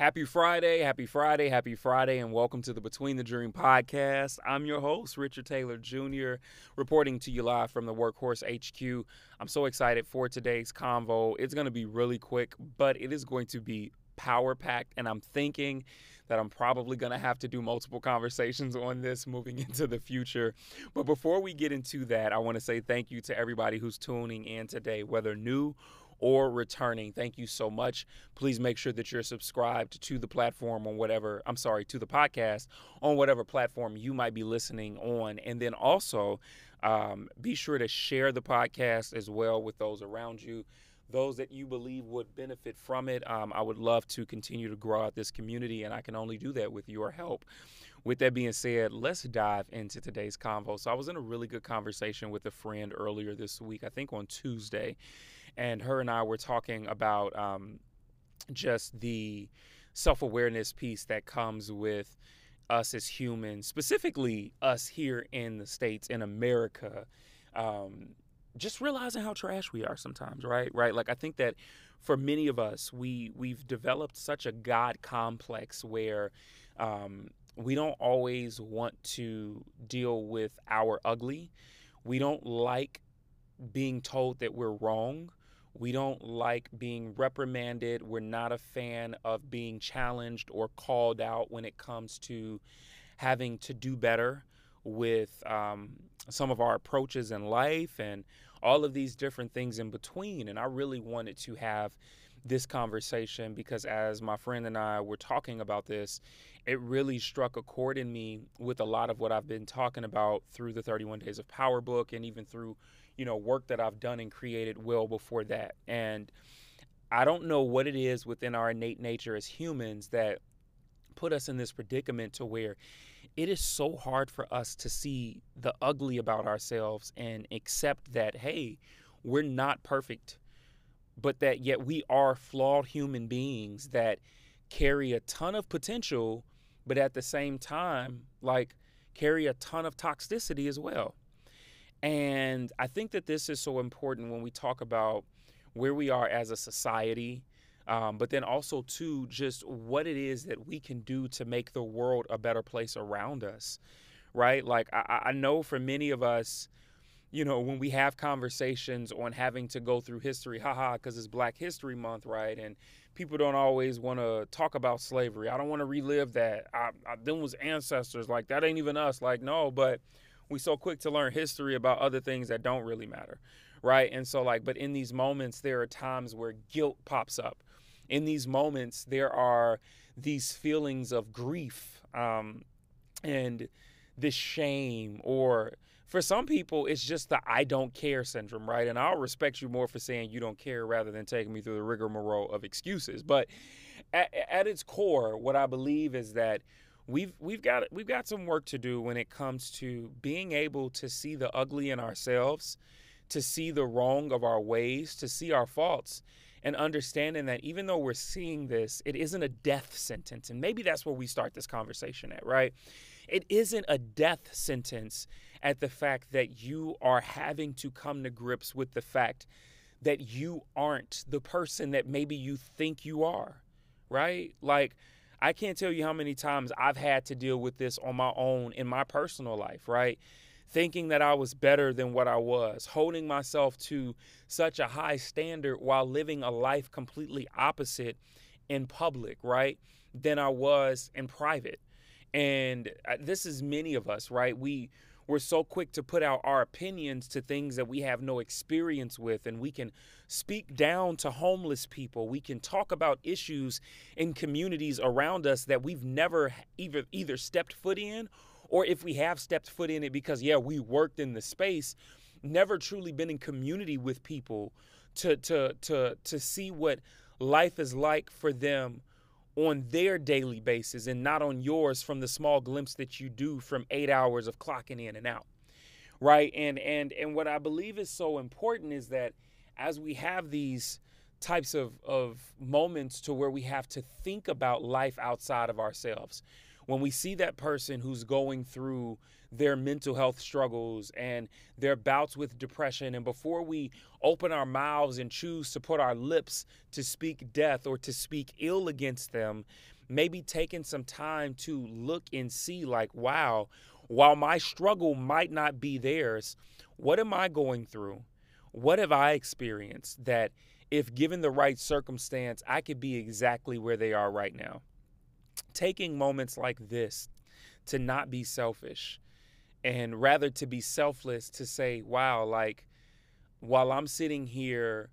Happy Friday, happy Friday, happy Friday, and welcome to the Between the Dream podcast. I'm your host, Richard Taylor Jr., reporting to you live from the Workhorse HQ. I'm so excited for today's convo. It's going to be really quick, but it is going to be power packed, and I'm thinking that I'm probably going to have to do multiple conversations on this moving into the future. But before we get into that, I want to say thank you to everybody who's tuning in today, whether new or returning. Thank you so much. Please make sure that you're subscribed to the platform on whatever, I'm sorry, to the podcast on whatever platform you might be listening on. And then also um, be sure to share the podcast as well with those around you. Those that you believe would benefit from it. Um, I would love to continue to grow out this community, and I can only do that with your help. With that being said, let's dive into today's convo. So, I was in a really good conversation with a friend earlier this week, I think on Tuesday, and her and I were talking about um, just the self awareness piece that comes with us as humans, specifically us here in the States, in America. Um, just realizing how trash we are sometimes, right? Right. Like I think that for many of us, we we've developed such a God complex where um, we don't always want to deal with our ugly. We don't like being told that we're wrong. We don't like being reprimanded. We're not a fan of being challenged or called out when it comes to having to do better with um, some of our approaches in life and all of these different things in between. And I really wanted to have this conversation because as my friend and I were talking about this, it really struck a chord in me with a lot of what I've been talking about through the 31 Days of Power book and even through you know, work that I've done and created well before that. And I don't know what it is within our innate nature as humans that put us in this predicament to where it is so hard for us to see the ugly about ourselves and accept that, hey, we're not perfect, but that yet we are flawed human beings that carry a ton of potential, but at the same time, like, carry a ton of toxicity as well. And I think that this is so important when we talk about where we are as a society, um, but then also, too, just what it is that we can do to make the world a better place around us, right? Like, I, I know for many of us, you know, when we have conversations on having to go through history, haha, because it's Black History Month, right? And people don't always want to talk about slavery. I don't want to relive that. I, I, them was ancestors. Like, that ain't even us. Like, no, but we so quick to learn history about other things that don't really matter right and so like but in these moments there are times where guilt pops up in these moments there are these feelings of grief um, and this shame or for some people it's just the i don't care syndrome right? And i'll respect you more for saying you don't care rather than taking me through the rigmarole of excuses. But at, at its core what i believe is that we've we've got we've got some work to do when it comes to being able to see the ugly in ourselves, to see the wrong of our ways, to see our faults and understanding that even though we're seeing this, it isn't a death sentence. And maybe that's where we start this conversation at, right? It isn't a death sentence at the fact that you are having to come to grips with the fact that you aren't the person that maybe you think you are, right? Like I can't tell you how many times I've had to deal with this on my own in my personal life, right? Thinking that I was better than what I was, holding myself to such a high standard while living a life completely opposite in public, right, than I was in private. And uh, this is many of us, right? We we're so quick to put out our opinions to things that we have no experience with and we can speak down to homeless people we can talk about issues in communities around us that we've never either either stepped foot in or if we have stepped foot in it because yeah we worked in the space never truly been in community with people to to to to see what life is like for them on their daily basis and not on yours from the small glimpse that you do from eight hours of clocking in and out right and and and what i believe is so important is that as we have these types of, of moments to where we have to think about life outside of ourselves. When we see that person who's going through their mental health struggles and their bouts with depression, and before we open our mouths and choose to put our lips to speak death or to speak ill against them, maybe taking some time to look and see, like, wow, while my struggle might not be theirs, what am I going through? What have I experienced that if given the right circumstance, I could be exactly where they are right now. Taking moments like this to not be selfish and rather to be selfless to say, wow, like while I'm sitting here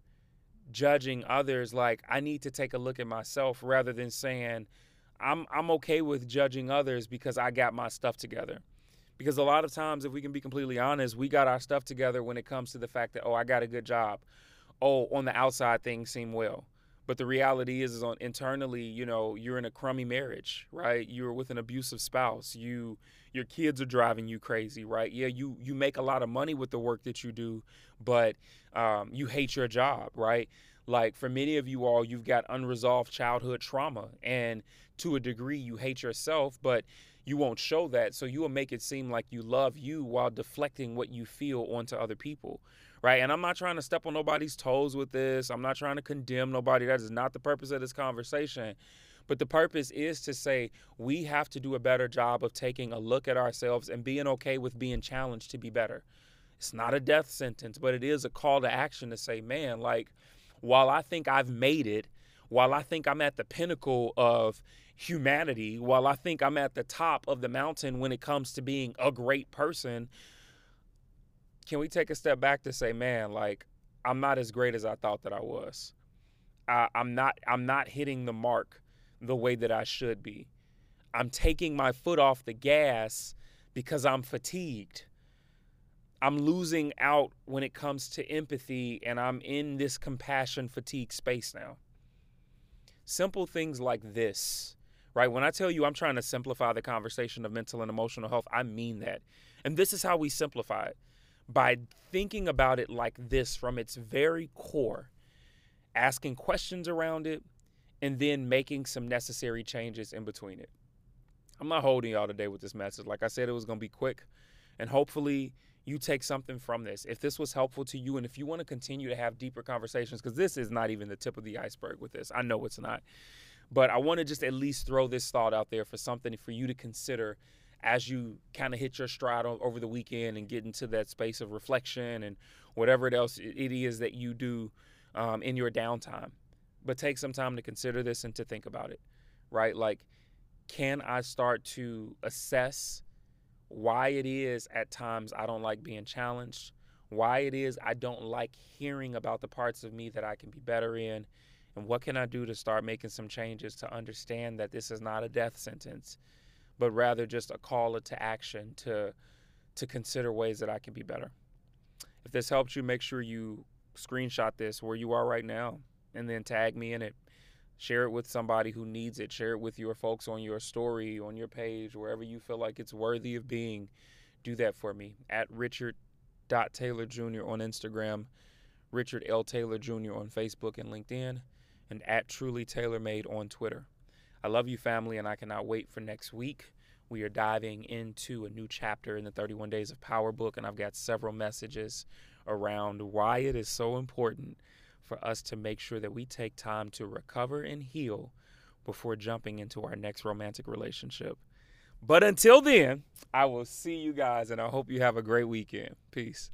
judging others, like I need to take a look at myself rather than saying, I'm I'm okay with judging others because I got my stuff together. Because a lot of times, if we can be completely honest, we got our stuff together when it comes to the fact that, oh, I got a good job oh, on the outside things seem well. But the reality is, is on internally, you know, you're in a crummy marriage, right? You're with an abusive spouse. You, your kids are driving you crazy, right? Yeah, you you make a lot of money with the work that you do, but um, you hate your job, right? Like for many of you all, you've got unresolved childhood trauma, and to a degree, you hate yourself, but you won't show that. So you will make it seem like you love you while deflecting what you feel onto other people, right? And I'm not trying to step on nobody's toes with this. I'm not trying to condemn nobody. That is not the purpose of this conversation. But the purpose is to say we have to do a better job of taking a look at ourselves and being okay with being challenged to be better. It's not a death sentence, but it is a call to action to say, man, like, while I think I've made it, while I think I'm at the pinnacle of humanity, while I think I'm at the top of the mountain when it comes to being a great person, can we take a step back to say, man, like I'm not as great as I thought that I was. I, I'm not I'm not hitting the mark the way that I should be. I'm taking my foot off the gas because I'm fatigued. I'm losing out when it comes to empathy and I'm in this compassion fatigue space now. Simple things like this, right? When I tell you I'm trying to simplify the conversation of mental and emotional health, I mean that. And this is how we simplify it by thinking about it like this from its very core, asking questions around it, and then making some necessary changes in between it. I'm not holding y'all today with this message. Like I said, it was going to be quick, and hopefully, you take something from this. If this was helpful to you, and if you want to continue to have deeper conversations, because this is not even the tip of the iceberg with this, I know it's not. But I want to just at least throw this thought out there for something for you to consider as you kind of hit your stride over the weekend and get into that space of reflection and whatever else it is that you do um, in your downtime. But take some time to consider this and to think about it, right? Like, can I start to assess why it is at times I don't like being challenged, why it is I don't like hearing about the parts of me that I can be better in, and what can I do to start making some changes to understand that this is not a death sentence but rather just a call to action to to consider ways that I can be better. If this helps you, make sure you screenshot this where you are right now and then tag me in it. Share it with somebody who needs it. Share it with your folks on your story, on your page, wherever you feel like it's worthy of being. Do that for me at Richard Taylor Jr. on Instagram, Richard L. Taylor Jr. on Facebook and LinkedIn, and at Truly Taylor Made on Twitter. I love you, family, and I cannot wait for next week. We are diving into a new chapter in the 31 Days of Power book, and I've got several messages around why it is so important for us to make sure that we take time to recover and heal before jumping into our next romantic relationship. But until then, I will see you guys, and I hope you have a great weekend. Peace.